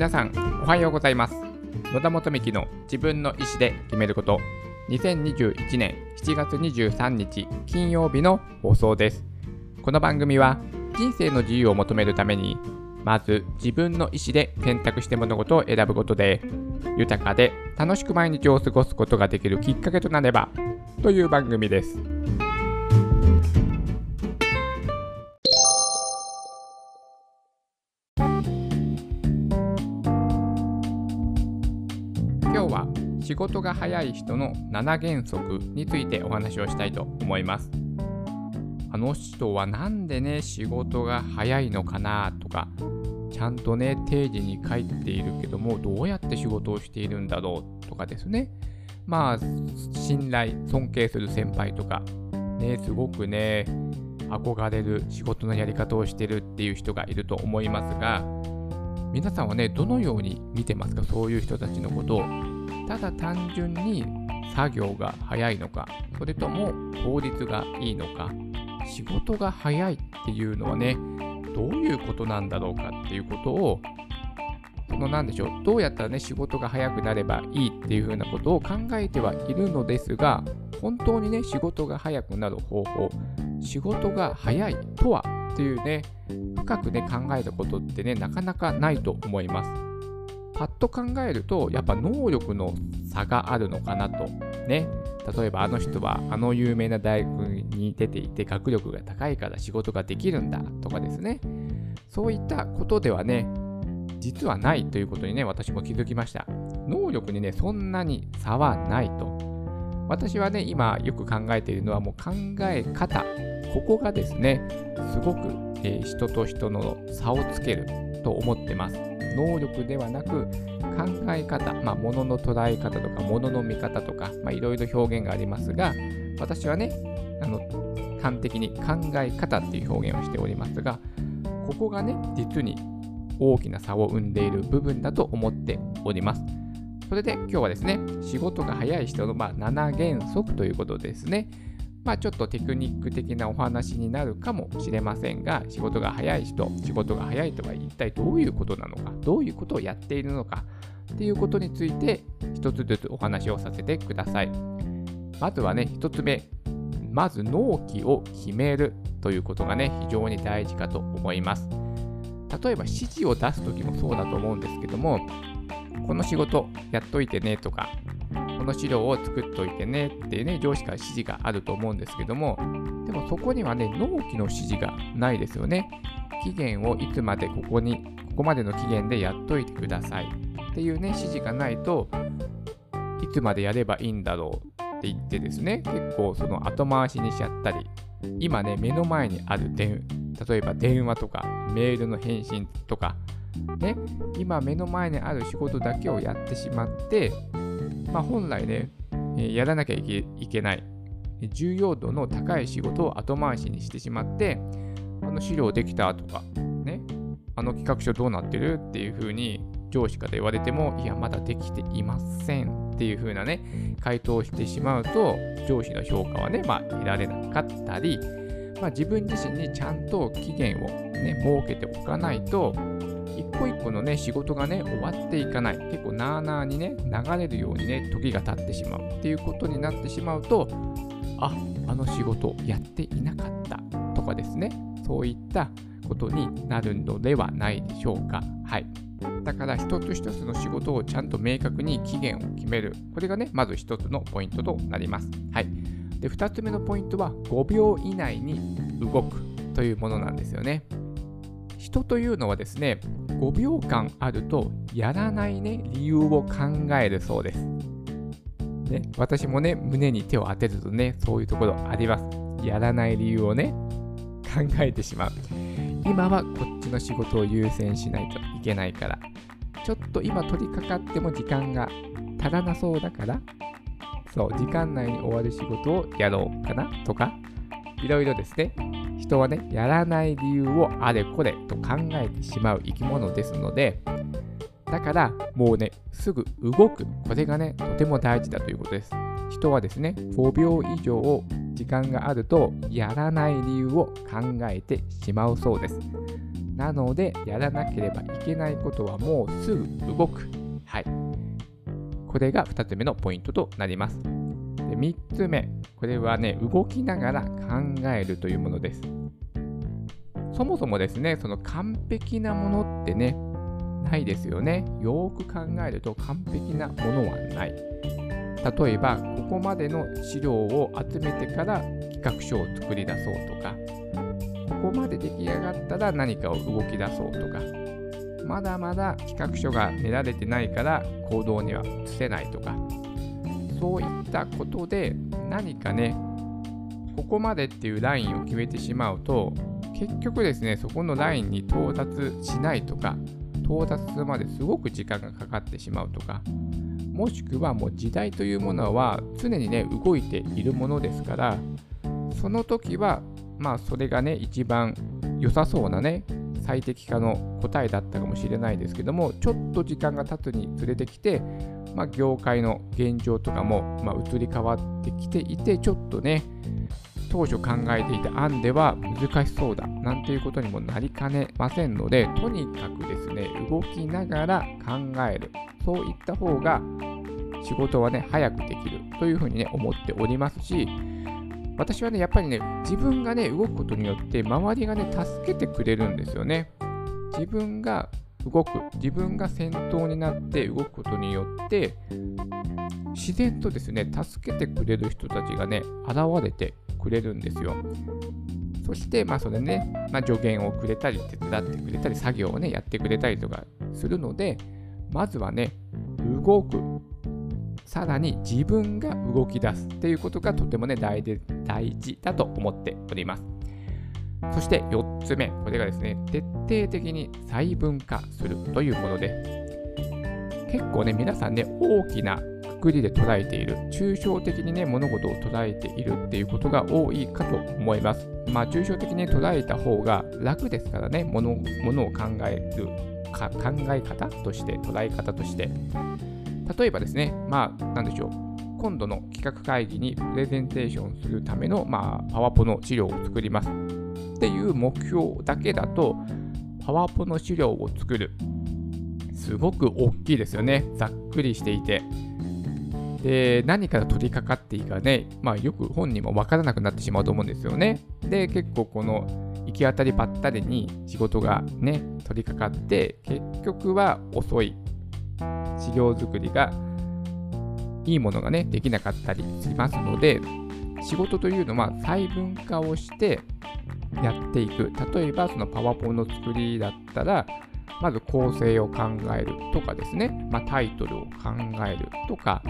皆さんおはようございます。野田元幹の自分の意思で決めること。2021年7月23日金曜日の放送です。この番組は人生の自由を求めるためにまず自分の意思で選択して物事を選ぶことで豊かで楽しく毎日を過ごすことができるきっかけとなればという番組です。仕事が早い人の7原則についてお話をしたいと思います。あの人はなんでね仕事が早いのかなとかちゃんとね定時に帰っているけどもどうやって仕事をしているんだろうとかですね。まあ信頼尊敬する先輩とかねすごくね憧れる仕事のやり方をしてるっていう人がいると思いますが皆さんはねどのように見てますかそういう人たちのことをただ単純に作業が早いのかそれとも効率がいいのか仕事が早いっていうのはねどういうことなんだろうかっていうことをその何でしょうどうやったらね仕事が早くなればいいっていうふうなことを考えてはいるのですが本当にね仕事が早くなる方法仕事が早いとはっていうね深くね考えたことってねなかなかないと思います。パッと考えるとやっぱ能力の差があるのかなと。ね。例えばあの人はあの有名な大学に出ていて学力が高いから仕事ができるんだとかですね。そういったことではね実はないということにね私も気づきました。能力にねそんなに差はないと。私はね今よく考えているのはもう考え方。ここがですねすごく、えー、人と人の差をつけると思ってます。能力ではなく考え方、まあ、物の捉え方とか物の見方とかいろいろ表現がありますが私はねあの端的に考え方っていう表現をしておりますがここがね実に大きな差を生んでいる部分だと思っております。それで今日はですね仕事が早い人のま7原則ということですね。まあちょっとテクニック的なお話になるかもしれませんが、仕事が早い人、仕事が早いとは一体どういうことなのか、どういうことをやっているのかっていうことについて一つずつお話をさせてください。まずはね、一つ目、まず納期を決めるということがね、非常に大事かと思います。例えば指示を出すときもそうだと思うんですけども、この仕事やっといてねとか、の資料を作っといてねっていうね、上司から指示があると思うんですけども、でもそこにはね、納期の指示がないですよね。期限をいつまでここに、ここまでの期限でやっといてくださいっていうね、指示がないといつまでやればいいんだろうって言ってですね、結構その後回しにしちゃったり、今ね、目の前にある電、例えば電話とかメールの返信とか、ね、今目の前にある仕事だけをやってしまって、まあ、本来ね、やらなきゃいけない重要度の高い仕事を後回しにしてしまって、あの資料できたとか、ね、あの企画書どうなってるっていうふうに上司から言われても、いや、まだできていませんっていうふうなね、回答をしてしまうと、上司の評価はね、まあ、得られなかったり、まあ、自分自身にちゃんと期限をね、設けておかないと、個一個のね、仕事がね、終わっていかない。結構なーなーにね、流れるようにね、時が経ってしまうっていうことになってしまうと、あ、あの仕事やっていなかったとかですね、そういったことになるのではないでしょうか。はい。だから一つ一つの仕事をちゃんと明確に期限を決める。これがね、まず一つのポイントとなります。はい。で、二つ目のポイントは5秒以内に動くというものなんですよね。人というのはですね、5秒間あるとやらないね、理由を考えるそうです。ね、私もね、胸に手を当てるとね、そういうところあります。やらない理由をね、考えてしまう。今はこっちの仕事を優先しないといけないから、ちょっと今取り掛かっても時間が足らなそうだから、そう、時間内に終わる仕事をやろうかなとか、いろいろですね、人はね、やらない理由をあれこれと考えてしまう生き物ですので、だからもうね、すぐ動く。これがね、とても大事だということです。人はですね、5秒以上時間があると、やらない理由を考えてしまうそうです。なので、やらなければいけないことはもうすぐ動く。はい。これが2つ目のポイントとなります。で3つ目、これはね、動きながら考えるというものです。そもそもですね、その完璧なものってね、ないですよね。よーく考えると完璧なものはない。例えば、ここまでの資料を集めてから企画書を作り出そうとか、ここまで出来上がったら何かを動き出そうとか、まだまだ企画書が練られてないから行動には移せないとか、そういったことで何かね、ここまでっていうラインを決めてしまうと、結局ですね、そこのラインに到達しないとか、到達するまですごく時間がかかってしまうとか、もしくはもう時代というものは常にね、動いているものですから、その時は、まあそれがね、一番良さそうなね、最適化の答えだったかもしれないですけども、ちょっと時間が経つにつれてきて、まあ、業界の現状とかも、まあ、移り変わってきていて、ちょっとね、当初考えていた案では難しそうだなんていうことにもなりかねませんので、とにかくですね、動きながら考える。そういった方が仕事はね、早くできるというふうにね、思っておりますし、私はね、やっぱりね、自分がね、動くことによって、周りがね、助けてくれるんですよね。自分が動く、自分が先頭になって動くことによって、自然とですね、助けてくれる人たちがね、現れてくれるんですよ。そして、まあ、それね、まあ、助言をくれたり、手伝ってくれたり、作業をね、やってくれたりとかするので、まずはね、動く。さらに自分が動き出すっていうことがとてもね、大事だと思っております。そして4つ目、これがですね、徹底的に細分化するというもので、結構ね、皆さんね、大きなくりで捉えている、抽象的にね、物事を捉えているっていうことが多いかと思います。まあ、抽象的に捉えた方が楽ですからね、ものを考えるか、考え方として、捉え方として。例えばですね、まあ、なんでしょう。今度の企画会議にプレゼンテーションするための、まあ、パワポの資料を作りますっていう目標だけだと、パワポの資料を作る。すごく大きいですよね。ざっくりしていて。で、何から取り掛かっていいかね、まあよく本人もわからなくなってしまうと思うんですよね。で、結構この行き当たりばったりに仕事がね、取り掛かって、結局は遅い資料作りがいいものがね、できなかったりしますので、仕事というのは細分化をしてやっていく。例えば、そのパワポの作りだったら、まず構成を考えるとかですね、まあ、タイトルを考えるとか、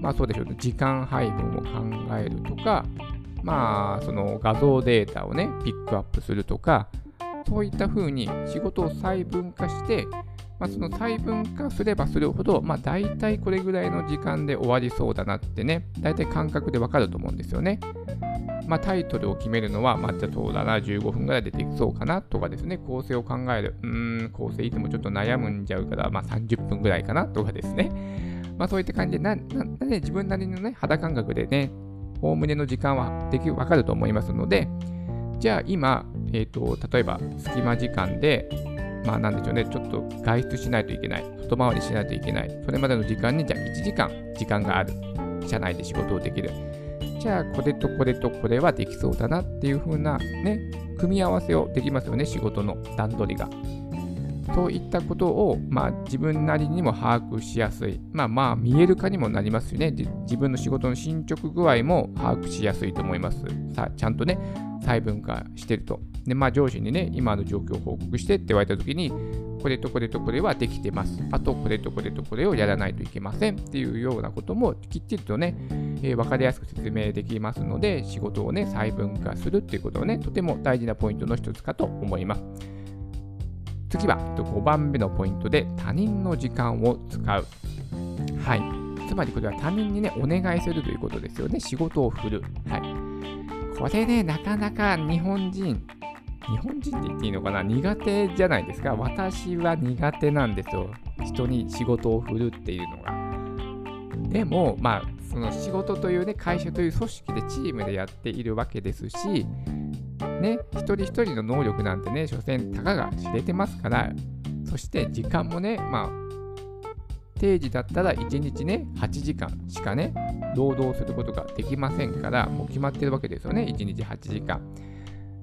まあそうでしょうね、時間配分を考えるとか、まあその画像データをね、ピックアップするとか、そういった風に仕事を細分化して、まあ、その細分化すればするほど、まあ、大体これぐらいの時間で終わりそうだなってね、大体感覚でわかると思うんですよね。まあ、タイトルを決めるのは、まあ、じゃあそうだな、15分ぐらいでできそうかなとかですね、構成を考える。うーん、構成いつもちょっと悩むんじゃうから、まあ、30分ぐらいかなとかですね。まあそういった感じで、な、な、自分なりのね、肌感覚でね、おおむねの時間はできる、わかると思いますので、じゃあ今、え、ー、と、例えば隙間時間で、まあなんでしょうね、ちょっと外出しないといけない、外回りしないといけない、それまでの時間に、じゃあ1時間時間がある、社内で仕事をできる。じゃあこれとこれとこれはできそうだなっていう風なね、組み合わせをできますよね、仕事の段取りが。そういったことを、まあ、自分なりにも把握しやすい。まあまあ、見える化にもなりますよね。自分の仕事の進捗具合も把握しやすいと思います。さちゃんとね、細分化してると。で、まあ、上司にね、今の状況を報告してって言われたときに、これとこれとこれはできてます。あと、これとこれとこれをやらないといけませんっていうようなこともきっちりとね、えー、分かりやすく説明できますので、仕事をね、細分化するっていうことはね、とても大事なポイントの一つかと思います。次は5番目のポイントで他人の時間を使う。はい。つまりこれは他人にね、お願いするということですよね。仕事を振る。はい。これね、なかなか日本人、日本人って言っていいのかな？苦手じゃないですか。私は苦手なんですよ。人に仕事を振るっていうのが。でも、まあ、その仕事というね、会社という組織でチームでやっているわけですし、ね、一人一人の能力なんてね、所詮たかが知れてますから、そして時間もね、まあ、定時だったら1日ね、8時間しかね、労働することができませんから、もう決まってるわけですよね、1日8時間。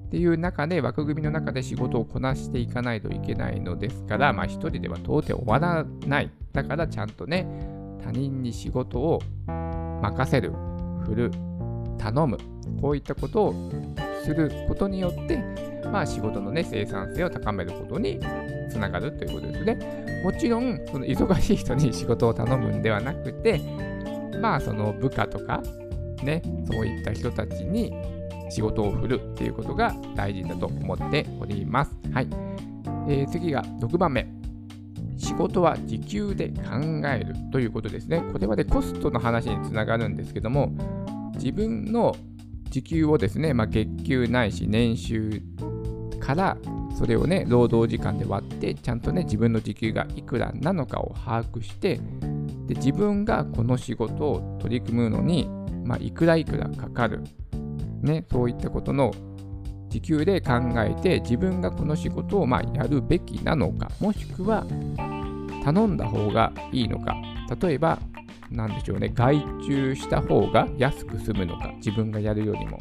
っていう中で、枠組みの中で仕事をこなしていかないといけないのですから、まあ一人では到底終わらない。だからちゃんとね、他人に仕事を任せる、振る、頼む、こういったことをすることによって、まあ、仕事の、ね、生産性を高めることにつながるということですね。もちろん、その忙しい人に仕事を頼むんではなくて、まあ、その部下とか、ね、そういった人たちに仕事を振るっていうことが大事だと思っております。はい。えー、次が6番目。仕事は時給で考えるということですね。これはね、コストの話につながるんですけども、自分の時給をですね、まあ、月給ないし年収からそれをね、労働時間で割って、ちゃんとね、自分の時給がいくらなのかを把握して、で自分がこの仕事を取り組むのに、まあ、いくらいくらかかる、ね、そういったことの時給で考えて、自分がこの仕事をまあやるべきなのか、もしくは頼んだ方がいいのか、例えば、なんでしょうね、外注した方が安く済むのか、自分がやるよりも。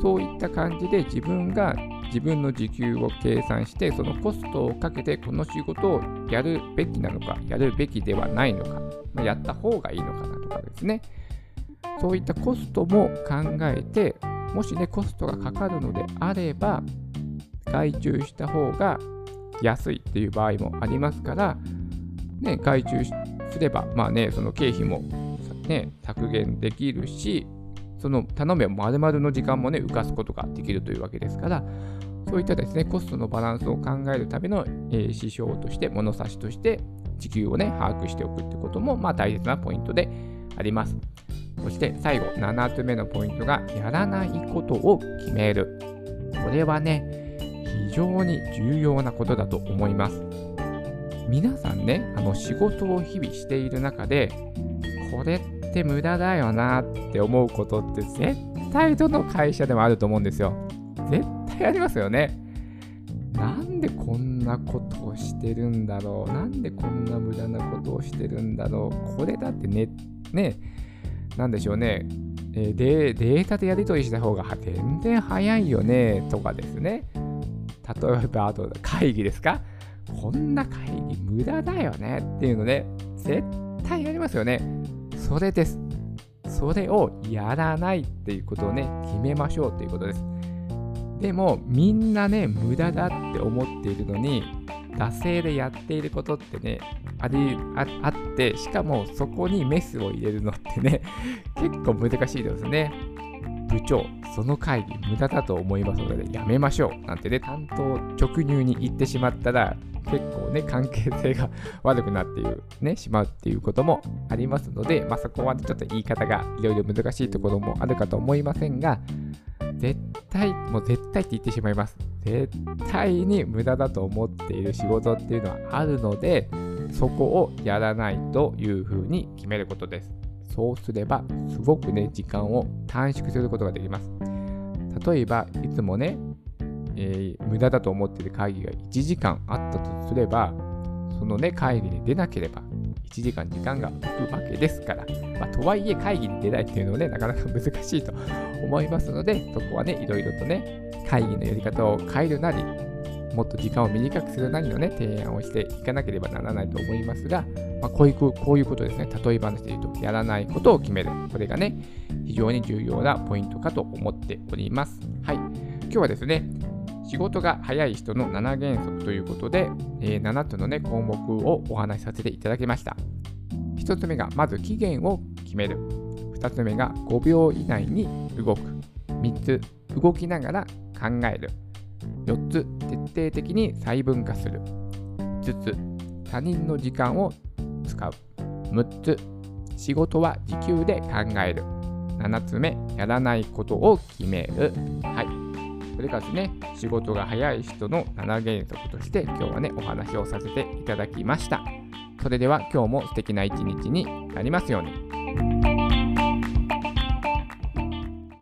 そういった感じで自分が自分の時給を計算して、そのコストをかけてこの仕事をやるべきなのか、やるべきではないのか、まあ、やった方がいいのかなとかですね。そういったコストも考えて、もしね、コストがかかるのであれば、外注した方が安いっていう場合もありますから、ね、外注すれば、まあね、その経費も、ね、削減できるし、その頼めば丸々の時間もね、浮かすことができるというわけですから、そういったですね、コストのバランスを考えるための、え、指標として、物差しとして、時給をね、把握しておくってことも、まあ大切なポイントであります。そして最後、7つ目のポイントが、やらないことを決める。これはね、非常に重要なことだと思います。皆さんね、あの仕事を日々している中で、これって無駄だよなって思うことって絶対どの会社でもあると思うんですよ。絶対ありますよね。なんでこんなことをしてるんだろうなんでこんな無駄なことをしてるんだろうこれだってね、ね、なんでしょうね、えー、デデータでやり取りした方が全然早いよねとかですね。例えば、あと会議ですか？こんな会議無駄だよねっていうので、絶対やりますよね。それです。それをやらないっていうことをね、決めましょうっていうことです。でも、みんなね、無駄だって思っているのに、惰性でやっていることってね、ありあって、しかもそこにメスを入れるのってね、結構難しいですね。部長、その会議無駄だと思いますのでやめましょうなんてね、担当直入に言ってしまったら、結構ね、関係性が悪くなっていう、ね、しまうっていうこともありますので、まあ、そこはちょっと言い方がいろいろ難しいところもあるかと思いませんが、絶対、もう絶対って言ってしまいます。絶対に無駄だと思っている仕事っていうのはあるので、そこをやらないというふうに決めることです。そうすれば、すごくね、時間を短縮することができます。例えば、いつもね、えー、無駄だと思っている会議が1時間あったとすれば、そのね、会議に出なければ、1時間時間が浮くわけですから、まあ、とはいえ会議に出ないっていうのはね、なかなか難しいと思いますので、そこはね、いろいろとね、会議のやり方を変えるなり、もっと時間を短くするなりのね、提案をしていかなければならないと思いますが、まあ、こういうこういうことですね、例え話で言うと、やらないことを決める。これがね、非常に重要なポイントかと思っております。はい。今日はですね、仕事が早い人の7原則ということで、えー、7つの、ね、項目をお話しさせていただきました。1つ目が、まず期限を決める。2つ目が、5秒以内に動く。3つ、動きながら考える。4つ、徹底的に細分化する。5つ、他人の時間を使う。6つ、仕事は時給で考える。7つ目、やらないことを決める。はい。それからですね、仕事が早い人の7原則として今日はね、お話をさせていただきました。それでは今日も素敵な一日になりますように。